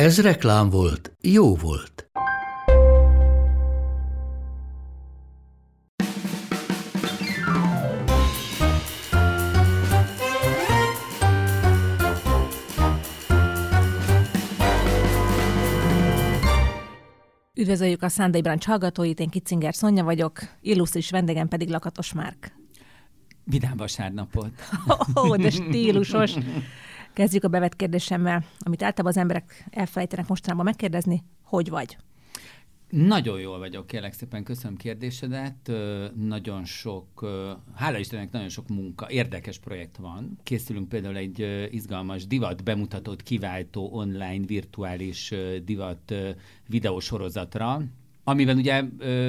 Ez reklám volt, jó volt. Üdvözöljük a Sunday Branch hallgatóit, én Kitzinger Szonya vagyok, illusztris vendégem pedig Lakatos Márk. Vidám vasárnapot. Ó, oh, de stílusos. Kezdjük a bevet kérdésemmel, amit általában az emberek elfelejtenek mostanában megkérdezni, hogy vagy? Nagyon jól vagyok, kérlek szépen, köszönöm kérdésedet. Nagyon sok, hála Istennek nagyon sok munka, érdekes projekt van. Készülünk például egy izgalmas divat bemutatót kiváltó online virtuális divat videósorozatra, amiben ugye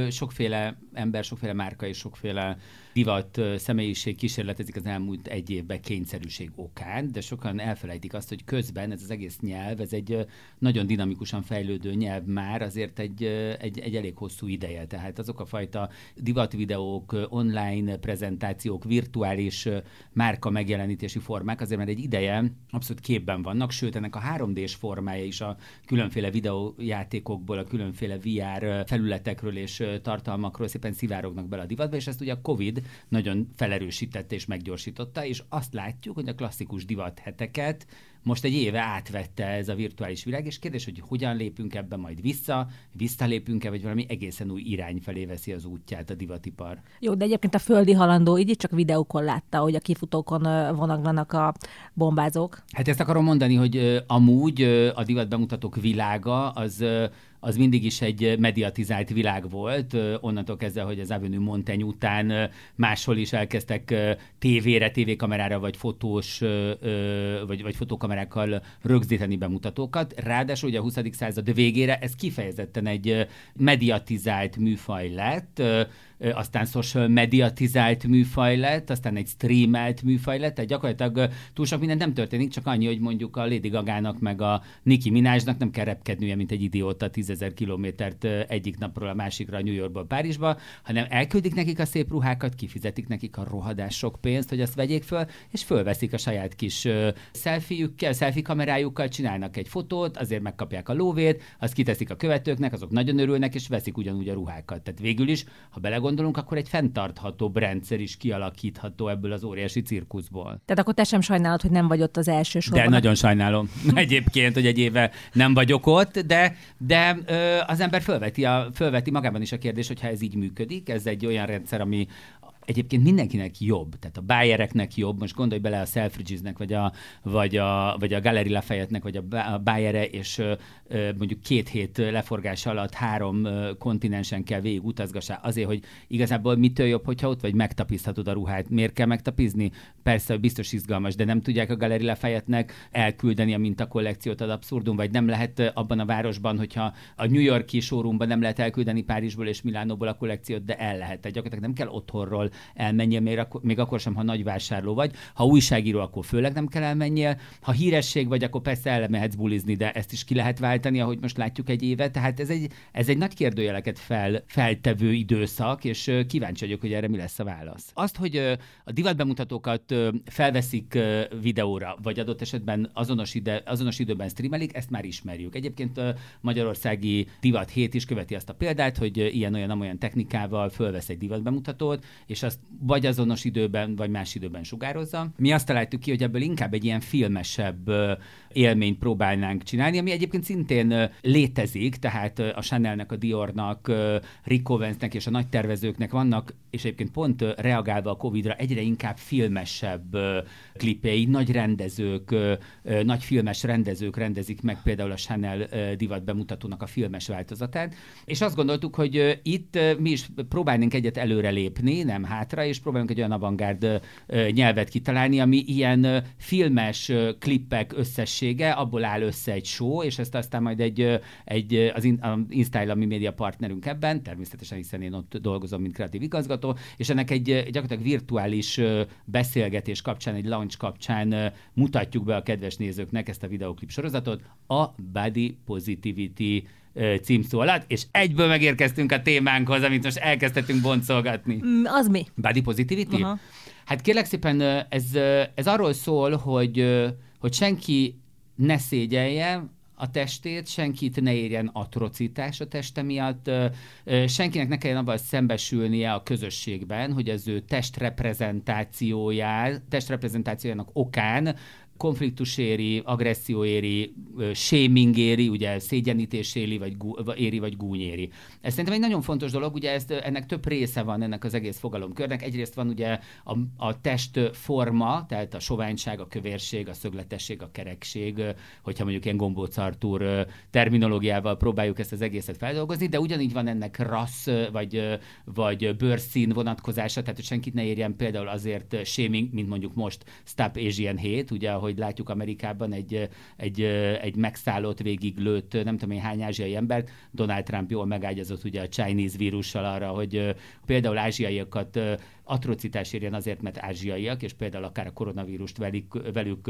sokféle ember, sokféle márka és sokféle divat személyiség kísérletezik az elmúlt egy évben kényszerűség okán, de sokan elfelejtik azt, hogy közben ez az egész nyelv, ez egy nagyon dinamikusan fejlődő nyelv már azért egy, egy, egy elég hosszú ideje. Tehát azok a fajta divatvideók, online prezentációk, virtuális márka megjelenítési formák azért már egy ideje abszolút képben vannak, sőt ennek a 3D-s formája is a különféle videójátékokból, a különféle VR felületekről és tartalmakról szépen szivárognak bele a divatba, és ezt ugye a COVID nagyon felerősítette és meggyorsította, és azt látjuk, hogy a klasszikus divat heteket most egy éve átvette ez a virtuális világ, és kérdés, hogy hogyan lépünk ebben majd vissza, visszalépünk-e, vagy valami egészen új irány felé veszi az útját a divatipar. Jó, de egyébként a földi halandó így csak videókon látta, hogy a kifutókon vonaglanak a bombázók. Hát ezt akarom mondani, hogy amúgy a divat bemutatók világa az az mindig is egy mediatizált világ volt, onnantól kezdve, hogy az Avenue Montaigne után máshol is elkezdtek tévére, tévékamerára, vagy fotós, vagy, vagy fotókamerákkal rögzíteni bemutatókat. Ráadásul ugye a 20. század végére ez kifejezetten egy mediatizált műfaj lett, aztán social mediatizált műfaj lett, aztán egy streamelt műfaj lett, tehát gyakorlatilag túl sok minden nem történik, csak annyi, hogy mondjuk a Lady Gagának meg a Nicki Minajnak nem kell repkednie, mint egy idióta tízezer kilométert egyik napról a másikra New Yorkba, Párizsba, hanem elküldik nekik a szép ruhákat, kifizetik nekik a rohadás sok pénzt, hogy azt vegyék föl, és fölveszik a saját kis selfie-jükkel, selfie kamerájukkal, csinálnak egy fotót, azért megkapják a lóvét, azt kiteszik a követőknek, azok nagyon örülnek, és veszik ugyanúgy a ruhákat. Tehát végül is, ha belegondolunk, gondolunk, akkor egy fenntarthatóbb rendszer is kialakítható ebből az óriási cirkuszból. Tehát akkor te sem sajnálod, hogy nem vagy ott az első sorban. De nagyon sajnálom egyébként, hogy egy éve nem vagyok ott, de, de az ember fölveti, a, fölveti magában is a kérdés, hogy ha ez így működik, ez egy olyan rendszer, ami, egyébként mindenkinek jobb, tehát a Bayereknek jobb, most gondolj bele a Selfridgesnek, vagy a, vagy a, vagy a Gallery Lafayette-nek, vagy a Bayere, és mondjuk két hét leforgás alatt három kontinensen kell végig utazgassá, azért, hogy igazából mitől jobb, hogyha ott vagy megtapizhatod a ruhát. Miért kell megtapizni? Persze, biztos izgalmas, de nem tudják a Gallery Lafayette-nek elküldeni a mintakollekciót ad abszurdum, vagy nem lehet abban a városban, hogyha a New Yorki showroomban nem lehet elküldeni Párizsból és Milánóból a kollekciót, de el lehet. Tehát gyakorlatilag nem kell otthonról elmenjél, még akkor, még akkor sem, ha nagy vásárló vagy. Ha újságíró, akkor főleg nem kell elmenjél. Ha híresség vagy, akkor persze elmehetsz bulizni, de ezt is ki lehet váltani, ahogy most látjuk egy éve. Tehát ez egy, ez egy nagy kérdőjeleket fel, feltevő időszak, és kíváncsi vagyok, hogy erre mi lesz a válasz. Azt, hogy a divatbemutatókat felveszik videóra, vagy adott esetben azonos, ide, azonos időben streamelik, ezt már ismerjük. Egyébként Magyarországi Divat 7 is követi azt a példát, hogy ilyen-olyan olyan technikával fölvesz egy divatbemutatót, és és azt vagy azonos időben, vagy más időben sugározza. Mi azt találtuk ki, hogy ebből inkább egy ilyen filmesebb élményt próbálnánk csinálni, ami egyébként szintén létezik, tehát a Chanelnek, a Diornak, Rick Owensnek és a nagy tervezőknek vannak, és egyébként pont reagálva a Covid-ra egyre inkább filmesebb klipei, nagy rendezők, nagy filmes rendezők rendezik meg például a Chanel divat bemutatónak a filmes változatát, és azt gondoltuk, hogy itt mi is próbálnánk egyet előrelépni, nem hátra, és próbálunk egy olyan avantgárd nyelvet kitalálni, ami ilyen filmes klippek összessége, abból áll össze egy show, és ezt aztán majd egy, egy az InStyle, ami média partnerünk ebben, természetesen hiszen én ott dolgozom, mint kreatív igazgató, és ennek egy gyakorlatilag virtuális beszélgetés kapcsán, egy launch kapcsán mutatjuk be a kedves nézőknek ezt a videoklip sorozatot, a Body Positivity címszó alatt, és egyből megérkeztünk a témánkhoz, amit most elkezdhetünk boncolgatni. Mm, az mi? Body Positivity? Aha. Hát kérlek szépen, ez, ez arról szól, hogy, hogy senki ne szégyelje a testét, senkit ne érjen atrocitás a teste miatt, senkinek ne kelljen abban szembesülnie a közösségben, hogy az ő testreprezentációjá, testreprezentációjának okán konfliktus éri, agresszió éri, shaming éri, ugye szégyenítés éri, vagy, gú, éri, vagy gúny éri. Ez szerintem egy nagyon fontos dolog, ugye ezt, ennek több része van ennek az egész fogalomkörnek. Egyrészt van ugye a, a test forma, tehát a soványság, a kövérség, a szögletesség, a kerekség, hogyha mondjuk ilyen Gombóc Artúr terminológiával próbáljuk ezt az egészet feldolgozni, de ugyanígy van ennek rassz, vagy, vagy bőrszín vonatkozása, tehát hogy senkit ne érjen például azért shaming, mint mondjuk most Stop Asian Hate, ugye, ahogy látjuk Amerikában egy, egy, egy megszállott, végig lőtt, nem tudom én hány ázsiai embert, Donald Trump jól megágyazott ugye a Chinese vírussal arra, hogy például ázsiaiakat atrocitás érjen azért, mert ázsiaiak, és például akár a koronavírust velük, velük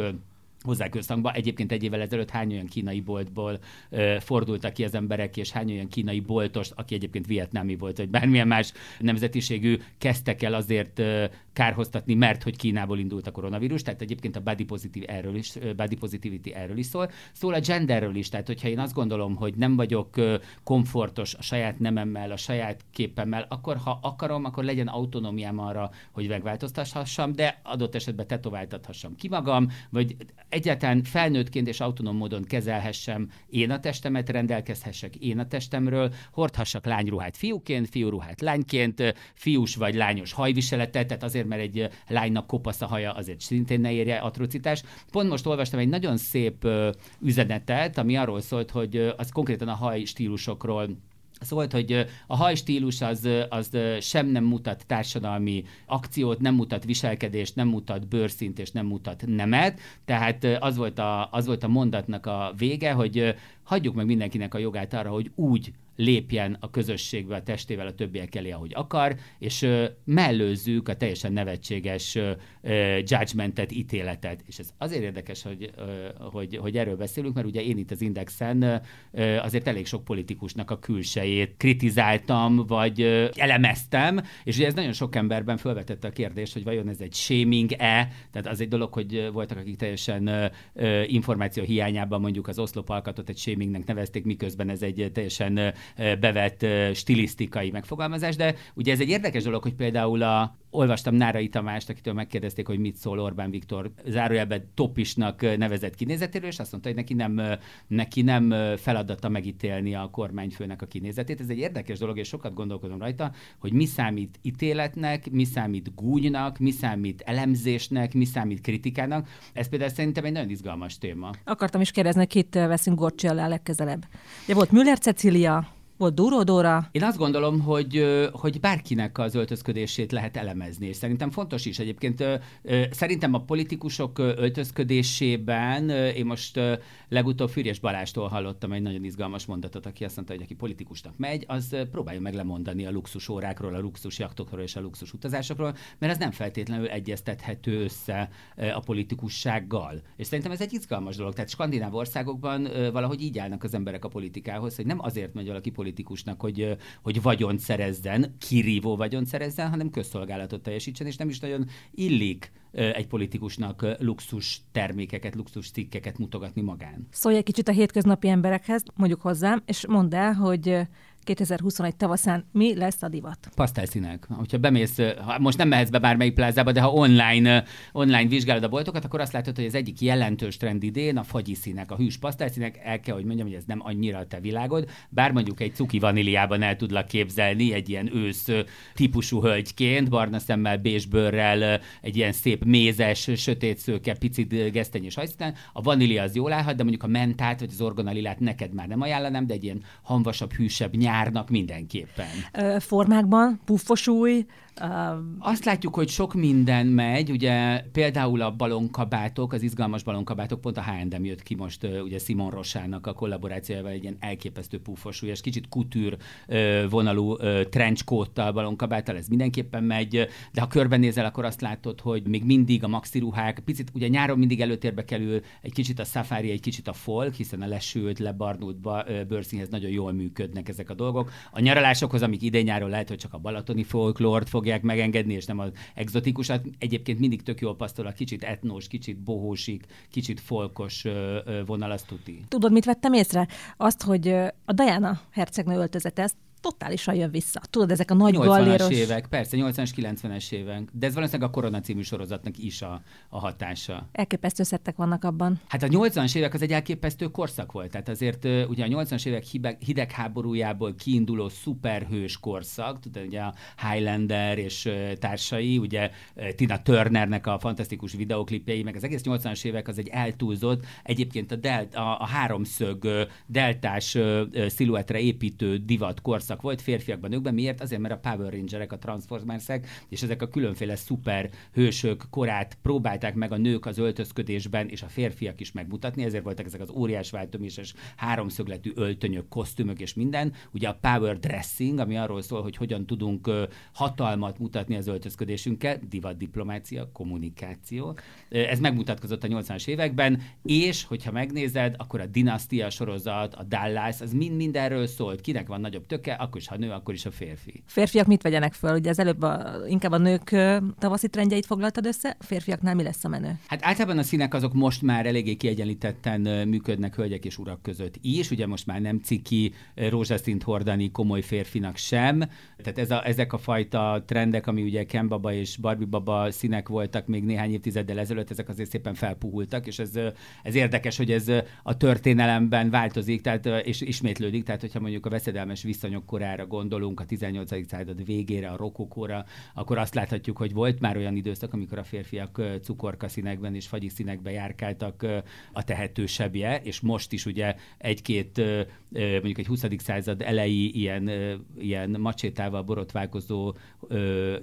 hozzá köztangba. Egyébként egy évvel ezelőtt hány olyan kínai boltból ö, fordultak ki az emberek, és hány olyan kínai boltos, aki egyébként vietnámi volt, vagy bármilyen más nemzetiségű, kezdtek el azért ö, kárhoztatni, mert hogy Kínából indult a koronavírus, tehát egyébként a body, positive erről is, body positivity erről is szól. Szól a genderről is, tehát hogyha én azt gondolom, hogy nem vagyok komfortos a saját nememmel, a saját képemmel, akkor ha akarom, akkor legyen autonómiám arra, hogy megváltoztathassam, de adott esetben tetováltathassam ki magam, vagy egyáltalán felnőttként és autonóm módon kezelhessem én a testemet, rendelkezhessek én a testemről, hordhassak lányruhát fiúként, fiúruhát lányként, fiús vagy lányos hajviseletet, tehát azért, mert egy lánynak kopasz a haja, azért szintén ne érje atrocitás. Pont most olvastam egy nagyon szép üzenetet, ami arról szólt, hogy az konkrétan a haj stílusokról Szólt, hogy a hajstílus az, az sem nem mutat társadalmi akciót, nem mutat viselkedést, nem mutat bőrszint és nem mutat nemet. Tehát az volt a, az volt a mondatnak a vége, hogy hagyjuk meg mindenkinek a jogát arra, hogy úgy lépjen a közösségbe a testével a többiek elé, ahogy akar, és ö, mellőzzük a teljesen nevetséges ö, judgmentet, ítéletet. És ez azért érdekes, hogy, ö, hogy, hogy erről beszélünk, mert ugye én itt az Indexen ö, azért elég sok politikusnak a külsejét kritizáltam, vagy ö, elemeztem, és ugye ez nagyon sok emberben felvetette a kérdést, hogy vajon ez egy shaming-e, tehát az egy dolog, hogy voltak, akik teljesen ö, információ hiányában mondjuk az oszlopalkatot egy shamingnek nevezték, miközben ez egy teljesen bevett stilisztikai megfogalmazás, de ugye ez egy érdekes dolog, hogy például a, olvastam Nárai Tamást, akitől megkérdezték, hogy mit szól Orbán Viktor zárójelben topisnak nevezett kinézetéről, és azt mondta, hogy neki nem, neki nem feladata megítélni a kormányfőnek a kinézetét. Ez egy érdekes dolog, és sokat gondolkodom rajta, hogy mi számít ítéletnek, mi számít gúnynak, mi számít elemzésnek, mi számít kritikának. Ez például szerintem egy nagyon izgalmas téma. Akartam is kérdezni, kit veszünk Gorcsi alá legközelebb. Ugye volt Müller Cecilia, volt Dóra. Én azt gondolom, hogy, hogy bárkinek az öltözködését lehet elemezni, és szerintem fontos is egyébként. Szerintem a politikusok öltözködésében, én most legutóbb Fürjes Balástól hallottam egy nagyon izgalmas mondatot, aki azt mondta, hogy aki politikusnak megy, az próbálja meg lemondani a luxus órákról, a luxus jaktokról és a luxus utazásokról, mert ez nem feltétlenül egyeztethető össze a politikussággal. És szerintem ez egy izgalmas dolog. Tehát skandináv országokban valahogy így állnak az emberek a politikához, hogy nem azért megy valaki politikus, politikusnak, hogy, hogy vagyont szerezzen, kirívó vagyont szerezzen, hanem közszolgálatot teljesítsen, és nem is nagyon illik egy politikusnak luxus termékeket, luxus cikkeket mutogatni magán. Szólj egy kicsit a hétköznapi emberekhez, mondjuk hozzám, és mondd el, hogy 2021 tavaszán mi lesz a divat? Pasztelszínek. Hogyha bemész, ha most nem mehetsz be bármelyik plázába, de ha online, online vizsgálod a boltokat, akkor azt látod, hogy az egyik jelentős trend idén a fagyi színek, a hűs pasztelszínek. El kell, hogy mondjam, hogy ez nem annyira a te világod, bár mondjuk egy cuki vaníliában el tudlak képzelni egy ilyen ősz típusú hölgyként, barna szemmel, bésbőrrel, egy ilyen szép mézes, sötét szőke, picit gesztenyés hajszínán. A vanília az jól állhat, de mondjuk a mentát vagy az orgonalilát neked már nem ajánlanám, de egy ilyen hanvasabb, hűsebb nyár nyárnak mindenképpen. Formákban, puffosúly, azt látjuk, hogy sok minden megy, ugye például a balonkabátok, az izgalmas balonkabátok, pont a H&M jött ki most ugye Simon Rosának a kollaborációjával egy ilyen elképesztő pufosú, és kicsit kutűr vonalú trenchcoattal, balonkabáttal, ez mindenképpen megy, de ha körbenézel, akkor azt látod, hogy még mindig a maxi ruhák, picit ugye nyáron mindig előtérbe kerül egy kicsit a safari, egy kicsit a folk, hiszen a lesült, lebarnult bőrszínhez nagyon jól működnek ezek a dolgok. A nyaralásokhoz, amik idén nyáron lehet, hogy csak a balatoni folklort fogják megengedni, és nem az exotikusat. Egyébként mindig tök jól pasztol a kicsit etnós, kicsit bohósik, kicsit folkos vonal, azt tuti. Tudod, mit vettem észre? Azt, hogy a Diana hercegnő öltözete, ezt totálisan jön vissza. Tudod, ezek a nagy 80-as galléros... évek, persze, 80-as, 90-es évek. De ez valószínűleg a Korona című sorozatnak is a, a hatása. Elképesztő szettek vannak abban. Hát a 80-as évek az egy elképesztő korszak volt. Tehát azért ugye a 80-as évek hidegháborújából kiinduló szuperhős korszak, tudod, ugye a Highlander és társai, ugye Tina Turnernek a fantasztikus videoklipjei, meg az egész 80-as évek az egy eltúlzott, egyébként a, delt, a, a háromszög deltás sziluetre építő divat korszak korszak volt férfiakban, nőkben. Miért? Azért, mert a Power Rangerek, a Transformersek, és ezek a különféle szuper hősök korát próbálták meg a nők az öltözködésben, és a férfiak is megmutatni, ezért voltak ezek az óriás váltoméses háromszögletű öltönyök, kosztümök és minden. Ugye a power dressing, ami arról szól, hogy hogyan tudunk hatalmat mutatni az öltözködésünkkel, divat diplomácia, kommunikáció. Ez megmutatkozott a 80-as években, és hogyha megnézed, akkor a dinasztia sorozat, a Dallas, az mind mindenről szólt. Kinek van nagyobb töke, akkor is, ha nő, akkor is a férfi. Férfiak mit vegyenek föl? Ugye az előbb a, inkább a nők tavaszi trendjeit foglaltad össze, a férfiaknál mi lesz a menő? Hát általában a színek azok most már eléggé kiegyenlítetten működnek hölgyek és urak között is, ugye most már nem ciki rózsaszint hordani komoly férfinak sem, tehát ez a, ezek a fajta trendek, ami ugye Ken Baba és Barbie Baba színek voltak még néhány évtizeddel ezelőtt, ezek azért szépen felpuhultak, és ez, ez érdekes, hogy ez a történelemben változik, tehát, és ismétlődik, tehát hogyha mondjuk a veszedelmes viszonyok korára gondolunk, a 18. század végére, a rokokóra, akkor azt láthatjuk, hogy volt már olyan időszak, amikor a férfiak cukorka színekben és fagyi színekben járkáltak a tehetősebbje, és most is ugye egy-két, mondjuk egy 20. század elejé ilyen, ilyen macsétával borotválkozó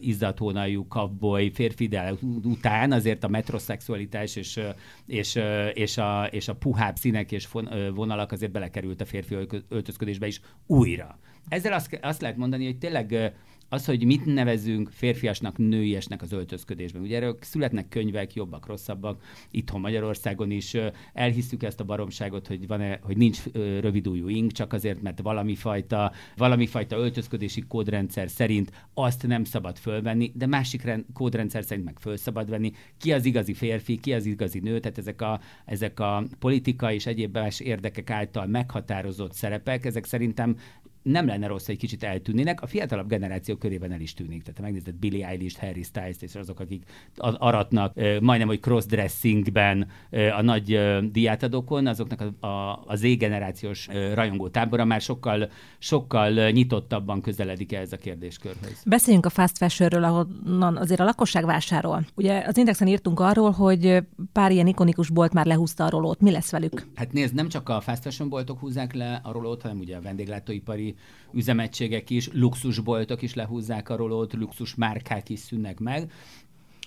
izzathónajú kavboly férfi, de után azért a metroszexualitás és, és, és, a, és a puhább színek és vonalak azért belekerült a férfi öltözködésbe is újra. Ezzel azt, azt lehet mondani, hogy tényleg az, hogy mit nevezünk férfiasnak, nőiesnek az öltözködésben. Ugye erről születnek könyvek, jobbak, rosszabbak, itthon Magyarországon is elhiszük ezt a baromságot, hogy, van-e, hogy nincs rövidújú ing, csak azért, mert valami fajta, valami fajta öltözködési kódrendszer szerint azt nem szabad fölvenni, de másik rend, kódrendszer szerint meg föl szabad venni. Ki az igazi férfi, ki az igazi nő, tehát ezek a, ezek a politika és egyéb más érdekek által meghatározott szerepek, ezek szerintem nem lenne rossz, hogy kicsit eltűnnének. A fiatalabb generáció körében el is tűnik. Tehát ha megnézed Billy Eilish, Harry Styles, és azok, akik aratnak majdnem, hogy crossdressingben a nagy diátadókon, azoknak a, a, a Z-generációs rajongó tábora már sokkal, sokkal nyitottabban közeledik ez a kérdéskörhöz. Beszéljünk a fast fashionről, ahonnan azért a lakosság vásárol. Ugye az Indexen írtunk arról, hogy pár ilyen ikonikus bolt már lehúzta a rolót. Mi lesz velük? Hát nézd, nem csak a fast fashion boltok húzzák le a rolót, hanem ugye a vendéglátóipari üzemegységek is, luxusboltok is lehúzzák a rolót, luxus márkák is szűnnek meg.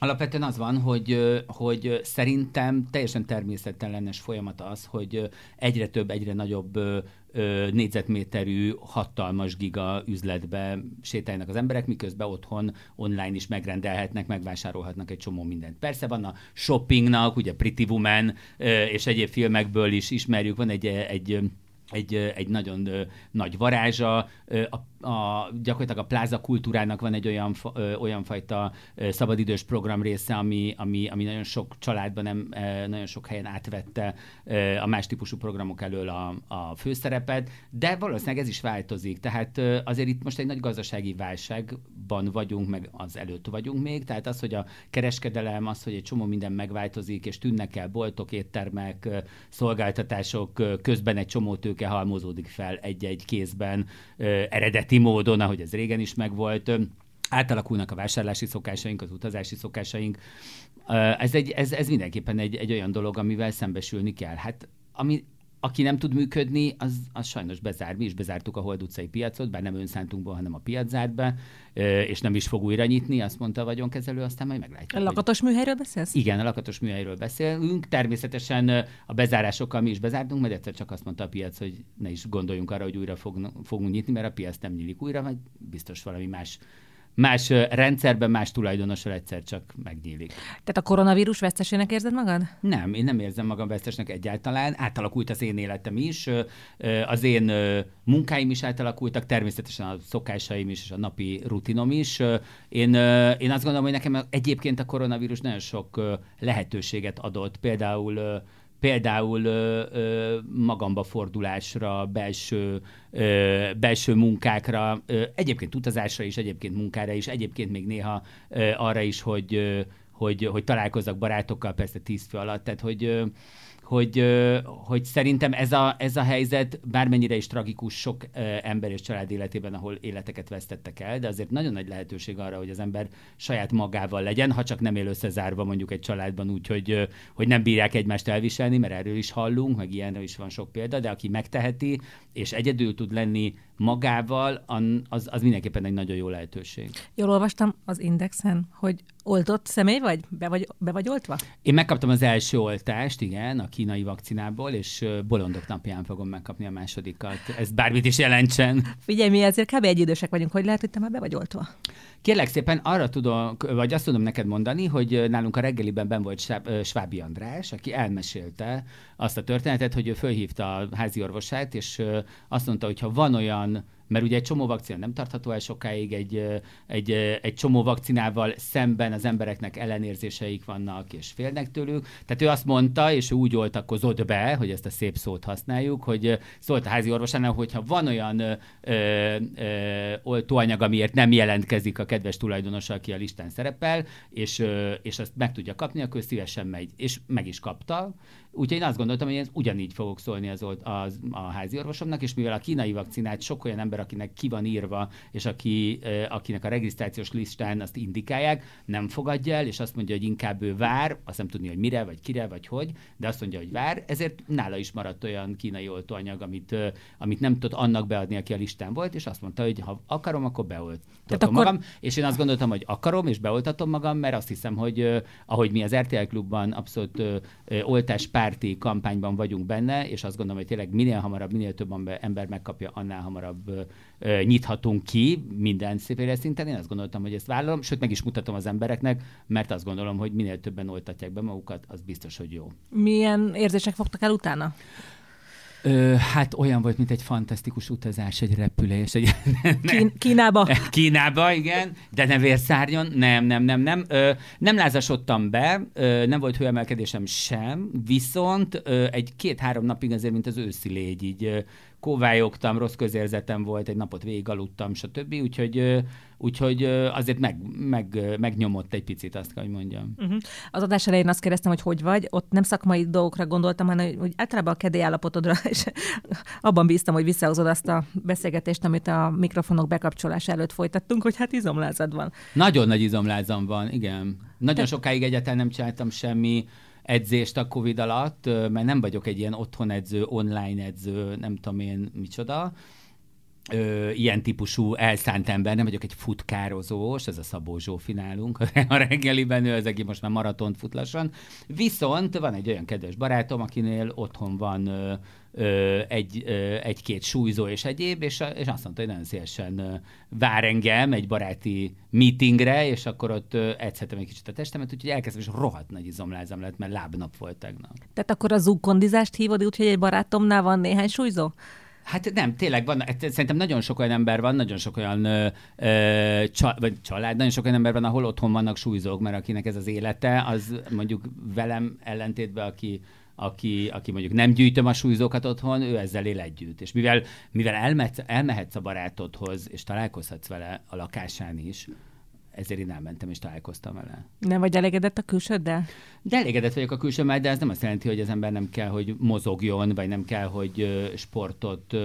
Alapvetően az van, hogy, hogy szerintem teljesen természetellenes folyamat az, hogy egyre több, egyre nagyobb négyzetméterű, hatalmas giga üzletbe sétálnak az emberek, miközben otthon online is megrendelhetnek, megvásárolhatnak egy csomó mindent. Persze van a shoppingnak, ugye Pretty Woman és egyéb filmekből is ismerjük, van egy, egy egy, egy nagyon nagy varázsa. A a, gyakorlatilag a pláza kultúrának van egy olyan, ö, olyan fajta ö, szabadidős program része, ami, ami, ami nagyon sok családban, nem, ö, nagyon sok helyen átvette ö, a más típusú programok elől a, a főszerepet, de valószínűleg ez is változik. Tehát ö, azért itt most egy nagy gazdasági válságban vagyunk, meg az előtt vagyunk még, tehát az, hogy a kereskedelem, az, hogy egy csomó minden megváltozik, és tűnnek el boltok, éttermek, szolgáltatások, közben egy csomó tőke halmozódik fel egy-egy kézben, eredet eredeti módon, ahogy ez régen is megvolt, átalakulnak a vásárlási szokásaink, az utazási szokásaink. Ez, egy, ez, ez mindenképpen egy, egy olyan dolog, amivel szembesülni kell. Hát ami aki nem tud működni, az, az sajnos bezár. Mi is bezártuk a Hold utcai piacot, bár nem önszántunkból, hanem a piac zárt be, és nem is fog újra nyitni, azt mondta a vagyonkezelő, aztán majd meglátjuk. A lakatos hogy... műhelyről beszélsz? Igen, a lakatos műhelyről beszélünk. Természetesen a bezárásokkal mi is bezártunk, mert egyszer csak azt mondta a piac, hogy ne is gondoljunk arra, hogy újra fog, fogunk nyitni, mert a piac nem nyílik újra, vagy biztos valami más más rendszerben, más tulajdonossal egyszer csak megnyílik. Tehát a koronavírus vesztesének érzed magad? Nem, én nem érzem magam vesztesnek egyáltalán. Átalakult az én életem is, az én munkáim is átalakultak, természetesen a szokásaim is, és a napi rutinom is. Én, én azt gondolom, hogy nekem egyébként a koronavírus nagyon sok lehetőséget adott. Például például ö, ö, magamba fordulásra, belső, ö, belső munkákra, ö, egyébként utazásra is, egyébként munkára is, egyébként még néha ö, arra is, hogy, ö, hogy, hogy találkozzak barátokkal, persze tíz fő alatt, tehát hogy ö, hogy, hogy szerintem ez a, ez a helyzet bármennyire is tragikus sok ember és család életében, ahol életeket vesztettek el, de azért nagyon nagy lehetőség arra, hogy az ember saját magával legyen, ha csak nem él összezárva mondjuk egy családban úgy, hogy, hogy nem bírják egymást elviselni, mert erről is hallunk, meg ilyenről is van sok példa, de aki megteheti, és egyedül tud lenni magával, az, az mindenképpen egy nagyon jó lehetőség. Jól olvastam az Indexen, hogy oltott személy vagy? Be vagy, be vagy oltva? Én megkaptam az első oltást, igen, a kínai vakcinából, és bolondok napján fogom megkapni a másodikat. Ez bármit is jelentsen. Figyelj, mi ezért kb. egy idősek vagyunk, hogy lehet, hogy te már be vagy oltva. Kérlek szépen arra tudom, vagy azt tudom neked mondani, hogy nálunk a reggeliben ben volt Svábi András, aki elmesélte azt a történetet, hogy ő fölhívta a házi orvosát, és azt mondta, hogy ha van olyan mert ugye egy csomó vakcina nem tartható el sokáig, egy, egy, egy csomó vakcinával szemben az embereknek ellenérzéseik vannak, és félnek tőlük. Tehát ő azt mondta, és ő úgy oltakozott be, hogy ezt a szép szót használjuk, hogy szólt a házi orvosának, hogyha van olyan ö, ö, oltóanyag, amiért nem jelentkezik a kedves tulajdonos, aki a listán szerepel, és, ö, és azt meg tudja kapni, akkor szívesen megy. És meg is kapta, Úgyhogy én azt gondoltam, hogy ez ugyanígy fogok szólni az, az, a házi orvosomnak, és mivel a kínai vakcinát sok olyan ember, akinek ki van írva, és aki, akinek a regisztrációs listán azt indikálják, nem fogadja el, és azt mondja, hogy inkább ő vár, azt nem tudni, hogy mire, vagy kire, vagy hogy, de azt mondja, hogy vár, ezért nála is maradt olyan kínai oltóanyag, amit, amit nem tudott annak beadni, aki a listán volt, és azt mondta, hogy ha akarom, akkor beoltatom akkor... magam, és én azt gondoltam, hogy akarom, és beoltatom magam, mert azt hiszem, hogy ahogy mi az RTL klubban abszolút oltás párti kampányban vagyunk benne, és azt gondolom, hogy tényleg minél hamarabb, minél több ember megkapja, annál hamarabb nyithatunk ki minden szép szinten. Én azt gondoltam, hogy ezt vállalom, sőt meg is mutatom az embereknek, mert azt gondolom, hogy minél többen oltatják be magukat, az biztos, hogy jó. Milyen érzések fogtak el utána? Ö, hát olyan volt, mint egy fantasztikus utazás, egy repülés. Egy, Kín- Kínába. Kínába, igen, de ne vérszárnyon, nem, nem, nem, nem. Ö, nem lázasodtam be, ö, nem volt hőemelkedésem sem, viszont ö, egy két-három napig azért, mint az őszi légy, így ö, kóvályogtam, rossz közérzetem volt, egy napot végig aludtam, stb. Úgyhogy, úgyhogy azért meg, meg, megnyomott egy picit, azt hogy mondjam. Uh-huh. Az adás elején azt kérdeztem, hogy hogy vagy. Ott nem szakmai dolgokra gondoltam, hanem hogy általában a kedély állapotodra, és abban bíztam, hogy visszahozod azt a beszélgetést, amit a mikrofonok bekapcsolása előtt folytattunk, hogy hát izomlázad van. Nagyon nagy izomlázam van, igen. Nagyon Te... sokáig egyáltalán nem csináltam semmi edzést a Covid alatt, mert nem vagyok egy ilyen otthonedző, online edző, nem tudom én micsoda, ö, ilyen típusú elszánt ember, nem vagyok egy futkározós, ez a Szabó Zsófi nálunk a reggeliben, ő az egész most már maratont fut lassan. Viszont van egy olyan kedves barátom, akinél otthon van ö, ö, egy, ö, egy-két súlyzó és egyéb, és, és azt mondta, hogy nagyon szívesen vár engem egy baráti meetingre, és akkor ott edzhetem egy kicsit a testemet, úgyhogy elkezdtem, és rohadt nagy izomlázam lett, mert lábnap volt tegnap. Tehát akkor a zúgkondizást hívod, úgyhogy egy barátomnál van néhány súlyzó? Hát nem, tényleg van, hát szerintem nagyon sok olyan ember van, nagyon sok olyan ö, csa, vagy család, nagyon sok olyan ember van, ahol otthon vannak súlyzók, mert akinek ez az élete, az mondjuk velem ellentétben, aki aki, aki mondjuk nem gyűjtöm a súlyzókat otthon, ő ezzel él együtt. És mivel, mivel elmehetsz, elmehetsz a barátodhoz, és találkozhatsz vele a lakásán is, ezért én elmentem és találkoztam vele. Nem vagy elégedett a külsőddel? De elégedett vagyok a külsőmmel, de ez nem azt jelenti, hogy az ember nem kell, hogy mozogjon, vagy nem kell, hogy sportot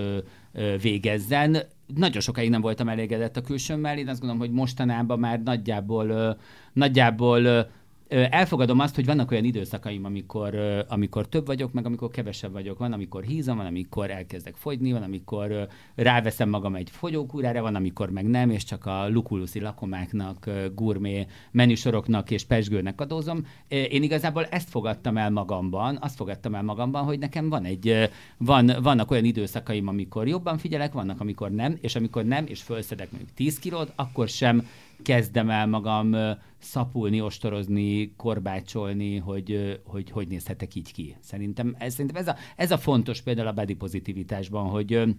végezzen. Nagyon sokáig nem voltam elégedett a külsőmmel, én azt gondolom, hogy mostanában már nagyjából, nagyjából elfogadom azt, hogy vannak olyan időszakaim, amikor, amikor több vagyok, meg amikor kevesebb vagyok. Van, amikor hízom, van, amikor elkezdek fogyni, van, amikor ráveszem magam egy fogyókúrára, van, amikor meg nem, és csak a lukuluszi lakomáknak, gurmé menüsoroknak és pesgőnek adózom. Én igazából ezt fogadtam el magamban, azt fogadtam el magamban, hogy nekem van egy, van, vannak olyan időszakaim, amikor jobban figyelek, vannak, amikor nem, és amikor nem, és felszedek mondjuk 10 kilót, akkor sem kezdem el magam szapulni, ostorozni, korbácsolni, hogy hogy, hogy nézhetek így ki. Szerintem ez, szerintem ez, a, ez a fontos például a body pozitivitásban, hogy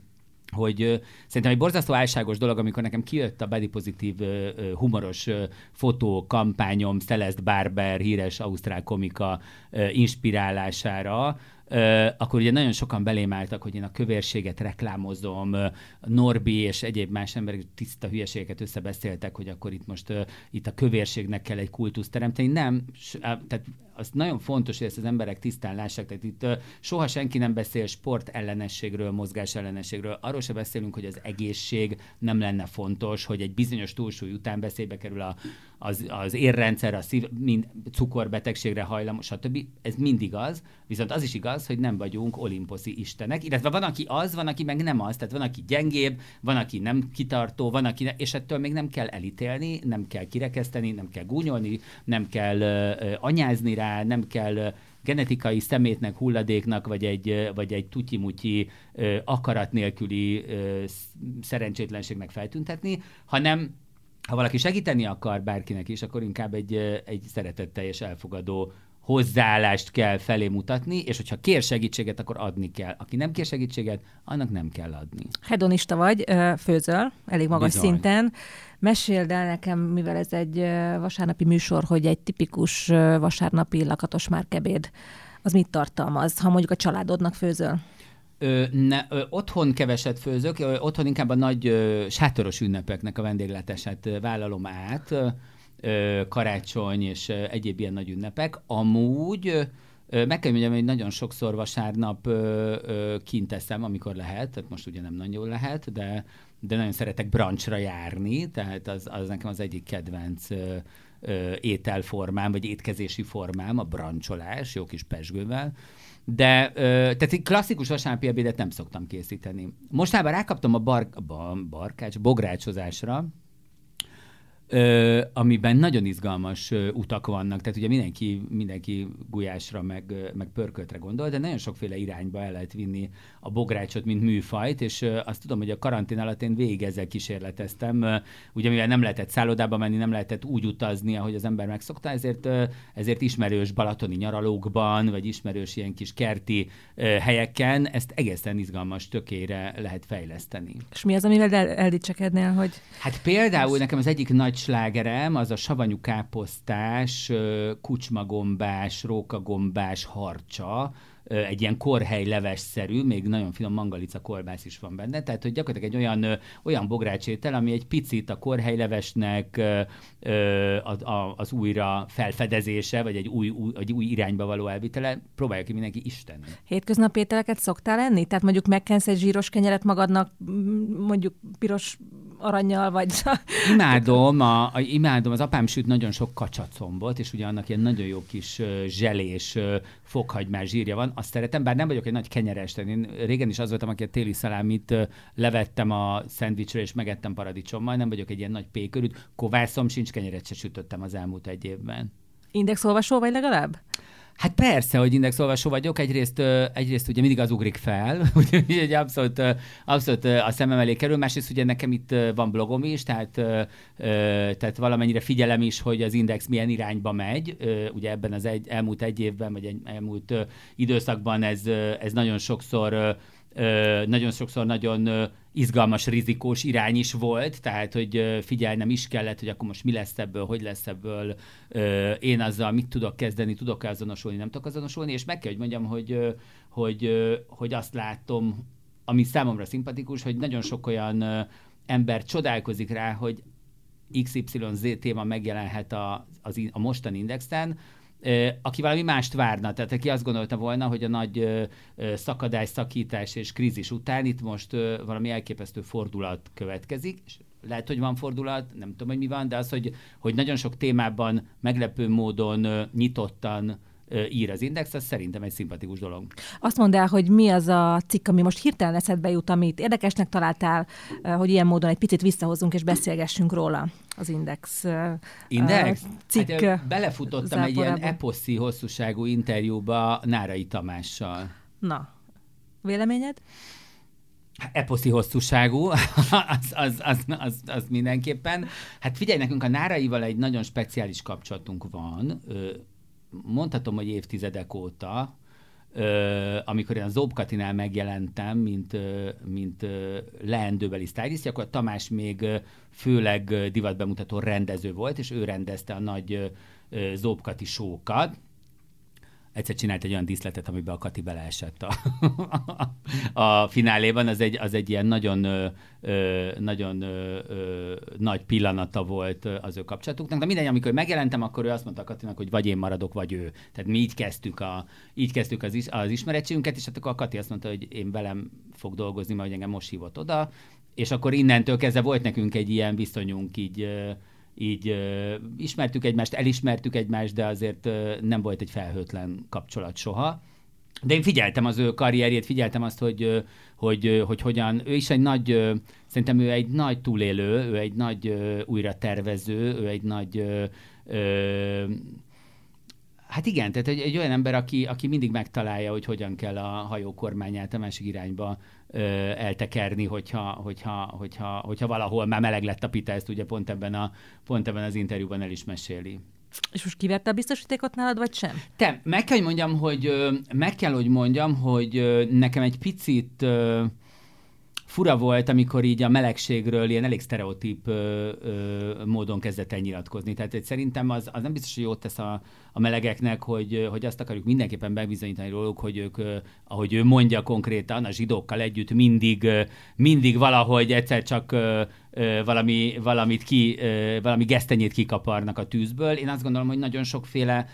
hogy szerintem egy borzasztó álságos dolog, amikor nekem kijött a body pozitív humoros fotó kampányom Celeste Barber, híres ausztrál komika inspirálására, akkor ugye nagyon sokan belém álltak, hogy én a kövérséget reklámozom, Norbi és egyéb más emberek tiszta hülyeségeket összebeszéltek, hogy akkor itt most itt a kövérségnek kell egy kultuszt teremteni. Nem, tehát az nagyon fontos, hogy ezt az emberek tisztán lássák. Tehát itt soha senki nem beszél sport ellenességről, mozgás ellenességről. Arról se beszélünk, hogy az egészség nem lenne fontos, hogy egy bizonyos túlsúly után beszélybe kerül a, az, az érrendszer, a szív, mind, cukorbetegségre hajlamos, stb. Ez mindig az, viszont az is igaz, hogy nem vagyunk olimposzi istenek, illetve van, aki az, van, aki meg nem az, tehát van, aki gyengébb, van, aki nem kitartó, van, aki ne, és ettől még nem kell elítélni, nem kell kirekeszteni, nem kell gúnyolni, nem kell uh, anyázni rá, nem kell genetikai szemétnek, hulladéknak, vagy egy, vagy egy tutyimutyi akarat nélküli szerencsétlenségnek feltüntetni, hanem ha valaki segíteni akar bárkinek is, akkor inkább egy, egy szeretetteljes, elfogadó hozzáállást kell felé mutatni, és hogyha kér segítséget, akkor adni kell. Aki nem kér segítséget, annak nem kell adni. Hedonista vagy, főzöl, elég magas Bizony. szinten. Meséld el nekem, mivel ez egy vasárnapi műsor, hogy egy tipikus vasárnapi lakatos márkebéd, az mit tartalmaz, ha mondjuk a családodnak főzöl? Ö, ne, ö, otthon keveset főzök, ö, otthon inkább a nagy ö, sátoros ünnepeknek a vendéglátását vállalom át, ö, karácsony és ö, egyéb ilyen nagy ünnepek. Amúgy ö, meg kell mondjam, hogy nagyon sokszor vasárnap ö, ö, kint eszem, amikor lehet, most ugye nem nagyon lehet, de, de nagyon szeretek brancsra járni, tehát az, az nekem az egyik kedvenc ö, ö, ételformám, vagy étkezési formám, a brancsolás, jó kis pesgővel. De, ö, tehát egy klasszikus vasárnapi ebédet nem szoktam készíteni. Mostában rákaptam a bar, barkács, bográcsozásra, ö, amiben nagyon izgalmas ö, utak vannak. Tehát ugye mindenki, mindenki gulyásra, meg, meg pörköltre gondol, de nagyon sokféle irányba el lehet vinni a bográcsot, mint műfajt, és ö, azt tudom, hogy a karantén alatt én végig ezzel kísérleteztem. Ö, ugye mivel nem lehetett szállodába menni, nem lehetett úgy utazni, ahogy az ember megszokta, ezért, ö, ezért ismerős balatoni nyaralókban, vagy ismerős ilyen kis kerti ö, helyeken ezt egészen izgalmas tökére lehet fejleszteni. És mi az, amivel el- eldicsekednél, hogy... Hát például nekem az egyik nagy slágerem az a savanyú káposztás, kucsmagombás, rókagombás harcsa, egy ilyen korhely levesszerű, még nagyon finom mangalica kolbász is van benne, tehát hogy gyakorlatilag egy olyan, olyan bográcsétel, ami egy picit a korhely levesnek az újra felfedezése, vagy egy új, új, egy új irányba való elvitele, próbálja ki mindenki Isten. Hétköznapi ételeket szoktál enni? Tehát mondjuk megkensz egy zsíros kenyeret magadnak, mondjuk piros aranyjal, vagy... Imádom, a, a, imádom, az apám süt nagyon sok kacsacombot, és ugye annak ilyen nagyon jó kis uh, zselés, uh, fokhagymás zsírja van, azt szeretem, bár nem vagyok egy nagy kenyeres, tehát én régen is az voltam, aki a téli szalámit uh, levettem a szendvicsről, és megettem paradicsommal, nem vagyok egy ilyen nagy pékörűt, kovászom sincs, kenyeret se sütöttem az elmúlt egy évben. Indexolvasó vagy legalább? Hát persze, hogy indexolvasó vagyok, egyrészt, egyrészt ugye mindig az ugrik fel, úgyhogy abszolút, abszolút a szemem elé kerül, másrészt ugye nekem itt van blogom is, tehát, tehát valamennyire figyelem is, hogy az index milyen irányba megy, ugye ebben az egy, elmúlt egy évben, vagy egy elmúlt időszakban ez, ez nagyon sokszor nagyon sokszor nagyon izgalmas, rizikós irány is volt, tehát, hogy figyelnem is kellett, hogy akkor most mi lesz ebből, hogy lesz ebből, én azzal mit tudok kezdeni, tudok-e azonosulni, nem tudok azonosulni, és meg kell, hogy mondjam, hogy, hogy, hogy azt látom, ami számomra szimpatikus, hogy nagyon sok olyan ember csodálkozik rá, hogy XYZ téma megjelenhet a, az, a mostani indexen, aki valami mást várna, tehát aki azt gondolta volna, hogy a nagy szakadás, szakítás és krízis után itt most valami elképesztő fordulat következik, és lehet, hogy van fordulat, nem tudom, hogy mi van, de az, hogy, hogy nagyon sok témában meglepő módon nyitottan ír az Index, az szerintem egy szimpatikus dolog. Azt mondd el, hogy mi az a cikk, ami most hirtelen eszedbe jut, amit érdekesnek találtál, hogy ilyen módon egy picit visszahozunk és beszélgessünk róla az Index. Index? Cikk hát, belefutottam záporába. egy ilyen eposzi hosszúságú interjúba Nárai Tamással. Na, véleményed? eposzi hosszúságú, az, az, az, az, az mindenképpen. Hát figyelj, nekünk a Náraival egy nagyon speciális kapcsolatunk van, mondhatom, hogy évtizedek óta, amikor én a Zóbkatinál megjelentem, mint, mint leendőbeli stylist, akkor Tamás még főleg divatbemutató rendező volt, és ő rendezte a nagy Zóbkati sókat, egyszer csinált egy olyan díszletet, amiben a Kati beleesett a, a fináléban. Az egy, az egy ilyen nagyon, ö, nagyon ö, ö, nagy pillanata volt az ő kapcsolatuknak. De mindegy, amikor megjelentem, akkor ő azt mondta a Katinak, hogy vagy én maradok, vagy ő. Tehát mi így kezdtük, a, így kezdtük az, is, az ismerettségünket, és hát akkor a Kati azt mondta, hogy én velem fog dolgozni, majd engem most hívott oda, és akkor innentől kezdve volt nekünk egy ilyen viszonyunk így így uh, ismertük egymást, elismertük egymást, de azért uh, nem volt egy felhőtlen kapcsolat soha. De én figyeltem az ő karrierjét, figyeltem azt, hogy, hogy, hogy hogyan, ő is egy nagy, szerintem ő egy nagy túlélő, ő egy nagy újra tervező, ő egy nagy Hát igen, tehát egy, egy olyan ember, aki, aki mindig megtalálja, hogy hogyan kell a hajó kormányát a másik irányba ö, eltekerni, hogyha, hogyha, hogyha, hogyha valahol már meleg lett a pita, ezt ugye pont ebben, a, pont ebben az interjúban el is meséli. És most kiverte a biztosítékot nálad, vagy sem? Te, meg kell, hogy mondjam, hogy meg kell, hogy mondjam, hogy nekem egy picit fura volt, amikor így a melegségről ilyen elég sztereotíp ö, ö, módon kezdett el nyilatkozni. Tehát hogy szerintem az, az nem biztos, hogy jót tesz a, a melegeknek, hogy, hogy azt akarjuk mindenképpen megbizonyítani róluk, hogy ők, ahogy ő mondja konkrétan, a zsidókkal együtt mindig, mindig valahogy egyszer csak valami, valamit ki, valami gesztenyét kikaparnak a tűzből. Én azt gondolom, hogy nagyon sokféle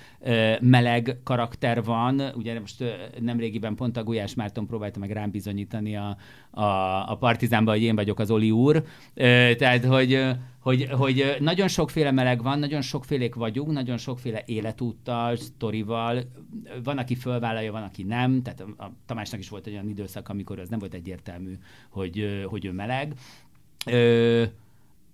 meleg karakter van. Ugye most nemrégiben pont a Gulyás Márton próbálta meg rám bizonyítani a, a, a Partizánba, hogy én vagyok az Oli úr. Tehát, hogy hogy, hogy nagyon sokféle meleg van, nagyon sokfélék vagyunk, nagyon sokféle életúttal, sztorival, van, aki fölvállalja, van, aki nem, tehát a, a Tamásnak is volt egy olyan időszak, amikor az nem volt egyértelmű, hogy, hogy ő meleg. Ö,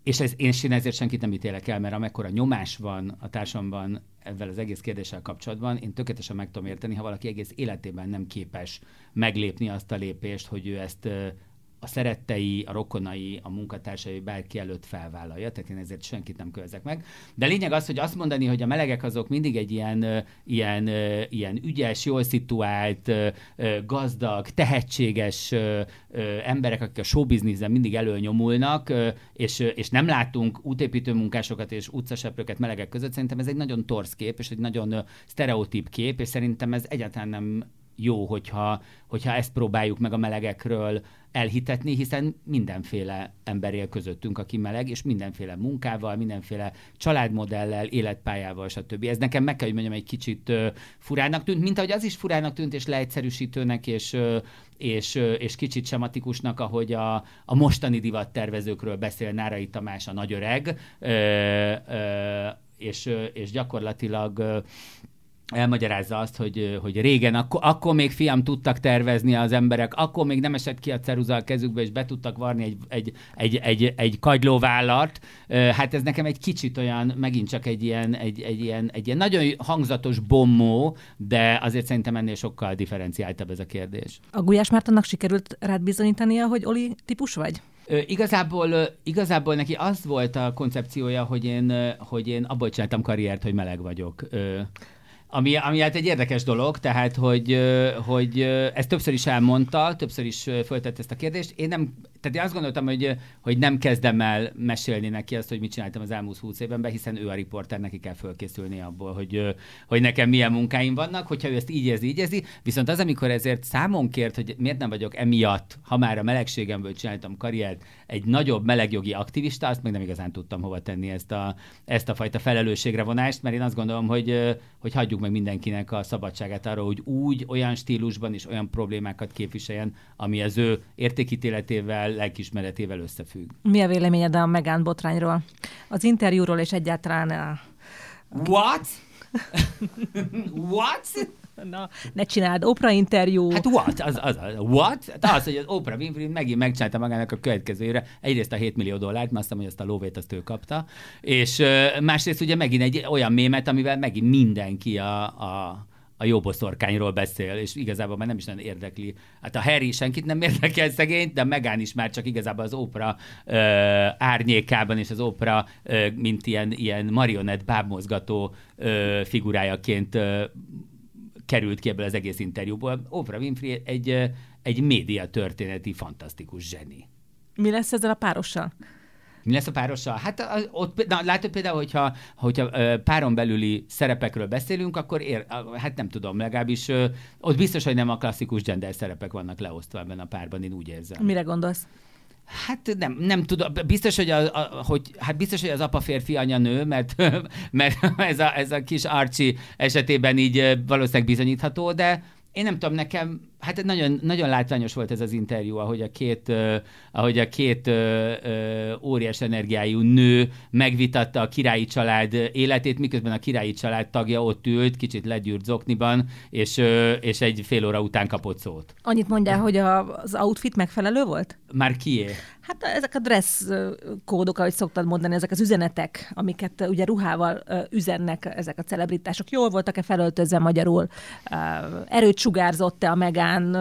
és ez, én ezért senkit nem ítélek el, mert amekkora nyomás van a társamban ezzel az egész kérdéssel kapcsolatban, én tökéletesen meg tudom érteni, ha valaki egész életében nem képes meglépni azt a lépést, hogy ő ezt a szerettei, a rokonai, a munkatársai bárki előtt felvállalja, tehát én ezért senkit nem kövezek meg. De lényeg az, hogy azt mondani, hogy a melegek azok mindig egy ilyen, ilyen, ilyen ügyes, jól szituált, gazdag, tehetséges emberek, akik a showbizniszben mindig előnyomulnak, és, és nem látunk útépítő munkásokat és utcaseprőket melegek között, szerintem ez egy nagyon torsz kép, és egy nagyon sztereotíp kép, és szerintem ez egyáltalán nem jó, hogyha, hogyha ezt próbáljuk meg a melegekről elhitetni, hiszen mindenféle ember él közöttünk, aki meleg, és mindenféle munkával, mindenféle családmodellel, életpályával, stb. Ez nekem meg kell, hogy mondjam, egy kicsit furának tűnt, mint ahogy az is furának tűnt, és leegyszerűsítőnek, és, és, és kicsit sematikusnak, ahogy a, a mostani divattervezőkről beszél Nárai Tamás, a nagyöreg, és, és gyakorlatilag elmagyarázza azt, hogy, hogy régen, akkor, akkor még fiam tudtak tervezni az emberek, akkor még nem esett ki a ceruza a kezükbe, és be tudtak varni egy, egy, egy, egy, egy kagylóvállart. Hát ez nekem egy kicsit olyan, megint csak egy ilyen, egy, egy, ilyen, egy ilyen nagyon hangzatos bombó, de azért szerintem ennél sokkal differenciáltabb ez a kérdés. A Gulyás Mártonnak sikerült rád bizonyítania, hogy Oli típus vagy? Igazából, igazából neki az volt a koncepciója, hogy én, hogy én abból csináltam karriert, hogy meleg vagyok. Ami, ami hát egy érdekes dolog, tehát, hogy, hogy ezt többször is elmondta, többször is föltett ezt a kérdést. Én nem, tehát én azt gondoltam, hogy, hogy nem kezdem el mesélni neki azt, hogy mit csináltam az elmúlt húsz évben, hiszen ő a riporter, neki kell fölkészülni abból, hogy, hogy nekem milyen munkáim vannak, hogyha ő ezt így érzi, így érzi. Viszont az, amikor ezért számon kért, hogy miért nem vagyok emiatt, ha már a melegségemből csináltam karriert, egy nagyobb melegjogi aktivista, azt meg nem igazán tudtam hova tenni ezt a, ezt a fajta felelősségre vonást, mert én azt gondolom, hogy, hogy hagyjuk meg mindenkinek a szabadságát arra, hogy úgy, olyan stílusban és olyan problémákat képviseljen, ami az ő értékítéletével, lelkismeretével összefügg. Mi a véleményed a Megán botrányról? Az interjúról és egyáltalán a... What? What? Na, ne csináld, Oprah interjú. Hát what? Az, az, az, what? Hát az, hogy az Oprah Winfrey megint megcsinálta magának a következőre egyrészt a 7 millió dollárt, mert azt hogy azt a lóvét azt ő kapta, és másrészt ugye megint egy olyan mémet, amivel megint mindenki a, a a jóboszorkányról beszél, és igazából már nem is nagyon érdekli. Hát a Harry senkit nem érdekel szegényt, de Megán is már csak igazából az ópera ö, árnyékában, és az ópera, mint ilyen, ilyen marionett bábmozgató ö, figurájaként ö, került ki ebből az egész interjúból. Oprah Winfrey egy, egy média történeti fantasztikus zseni. Mi lesz ezzel a párossal? Mi lesz a párossal? Hát ott, na, látod például, hogyha, hogyha páron belüli szerepekről beszélünk, akkor ér, hát nem tudom, legalábbis ott biztos, hogy nem a klasszikus gender szerepek vannak leosztva ebben a párban, én úgy érzem. Mire gondolsz? Hát nem, nem tudom, biztos, hogy, a, a, hogy, hát biztos, hogy az apa férfi, anya nő, mert, mert ez, a, ez a kis Archie esetében így valószínűleg bizonyítható, de én nem tudom, nekem, hát nagyon, nagyon látványos volt ez az interjú, ahogy a két, uh, ahogy a két uh, uh, óriás energiájú nő megvitatta a királyi család életét, miközben a királyi család tagja ott ült, kicsit legyűrt zokniban, és, uh, és egy fél óra után kapott szót. Annyit mondjál, hogy a, az outfit megfelelő volt? Már kié? Hát ezek a dress kódok, ahogy szoktad mondani, ezek az üzenetek, amiket ugye ruhával üzennek ezek a celebritások. Jól voltak-e felöltözve magyarul? Erőt sugárzott-e a Megán?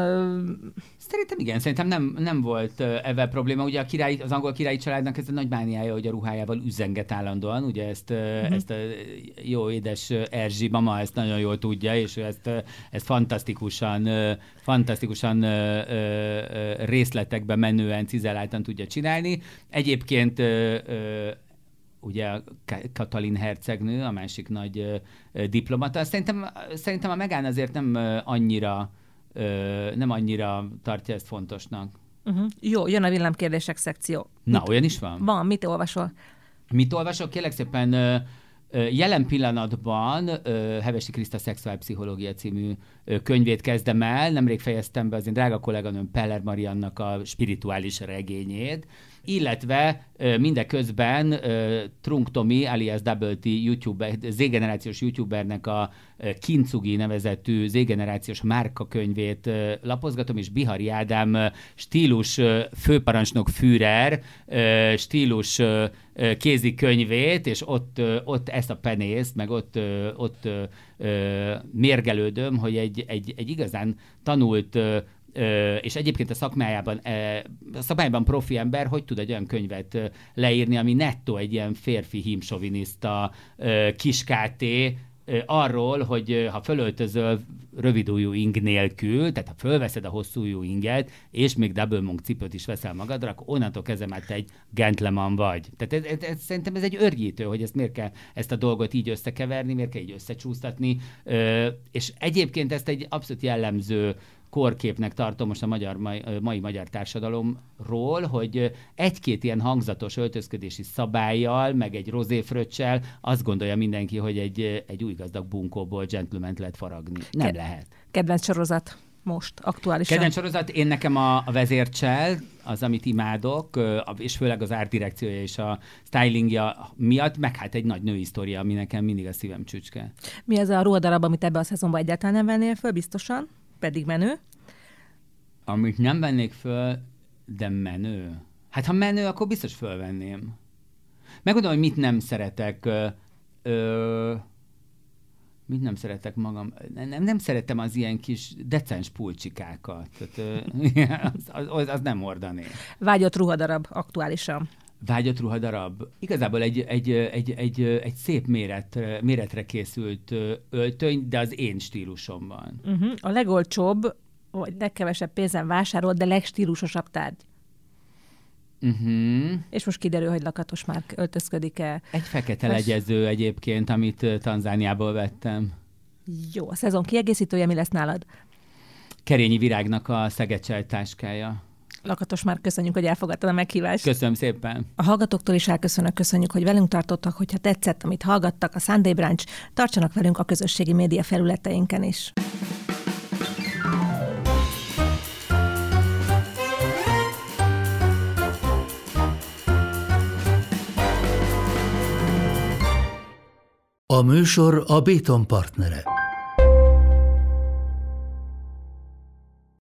Szerintem igen, szerintem nem, nem volt ebben probléma. Ugye a király, az angol királyi családnak ez a nagy mániája, hogy a ruhájával üzenget állandóan. Ugye ezt, uh-huh. ezt a jó édes Erzsi mama ezt nagyon jól tudja, és ezt, ezt fantasztikusan, fantasztikusan részletekbe menően, cizeláltan tudja csinálni. Egyébként ugye Katalin hercegnő, a másik nagy diplomata. Szerintem, szerintem a Megán azért nem annyira nem annyira tartja ezt fontosnak. Uh-huh. Jó, jön a villámkérdések szekció. Na, mit, olyan is van? Van, mit olvasol? Mit olvasok? Kérlek szépen, jelen pillanatban Hevesi Kriszta Szexuálpszichológia című könyvét kezdem el. Nemrég fejeztem be az én drága kolléganőm Peller Mariannak a spirituális regényét, illetve mindeközben Trunk Tomi, alias Double T YouTube, Z-generációs youtubernek a Kincugi nevezetű Z-generációs márkakönyvét lapozgatom, és Bihari Ádám stílus főparancsnok Führer stílus kézikönyvét, és ott, ott ezt a penészt, meg ott, ott mérgelődöm, hogy egy, egy, egy igazán tanult és egyébként a szakmájában, a szakmájában profi ember hogy tud egy olyan könyvet leírni, ami nettó egy ilyen férfi hímsoviniszta kiskáté, arról, hogy ha fölöltözöl rövidújú ing nélkül, tehát ha fölveszed a hosszújú inget, és még double monk cipőt is veszel magadra, akkor onnantól kezdve már te egy gentleman vagy. Tehát ez, ez, ez, szerintem ez egy örgyítő, hogy ezt miért kell ezt a dolgot így összekeverni, miért kell így összecsúsztatni, és egyébként ezt egy abszolút jellemző korképnek tartom most a magyar, mai, mai magyar társadalomról, hogy egy-két ilyen hangzatos öltözködési szabályjal, meg egy rozéfröccsel azt gondolja mindenki, hogy egy, egy új gazdag bunkóból gentleman lehet faragni. Nem Ke- lehet. Kedvenc sorozat most, aktuálisan? Kedvenc sorozat, én nekem a, a vezércsel, az, amit imádok, és főleg az árdirekciója és a stylingja miatt, meg hát egy nagy női sztoria, ami nekem mindig a szívem csücske. Mi az a ruhadarab, amit ebbe a szezonban egyáltalán nem vennél föl, biztosan? Pedig menő. Amit nem vennék föl, de menő. Hát ha menő, akkor biztos fölvenném. Megmondom, hogy mit nem szeretek. Ö, ö, mit nem szeretek magam? Nem, nem szeretem az ilyen kis decens pulcsikákat. Tehát, ö, az, az, az nem ordané. Vágyott ruhadarab aktuálisan vágyott ruhadarab. Igazából egy, egy, egy, egy, egy szép méret, méretre készült öltöny, de az én stílusomban. Uh-huh. A legolcsóbb, vagy legkevesebb pénzen vásárolt, de legstílusosabb tárgy. Uh-huh. És most kiderül, hogy Lakatos már öltözködik-e. Egy fekete Fes... legyező egyébként, amit Tanzániából vettem. Jó, a szezon kiegészítője mi lesz nálad? Kerényi Virágnak a Szeged táskája. Lakatos már köszönjük, hogy elfogadtad a meghívást. Köszönöm szépen. A hallgatóktól is elköszönök, köszönjük, hogy velünk tartottak, hogyha tetszett, amit hallgattak a Sunday Branch, tartsanak velünk a közösségi média felületeinken is. A műsor a Béton partnere.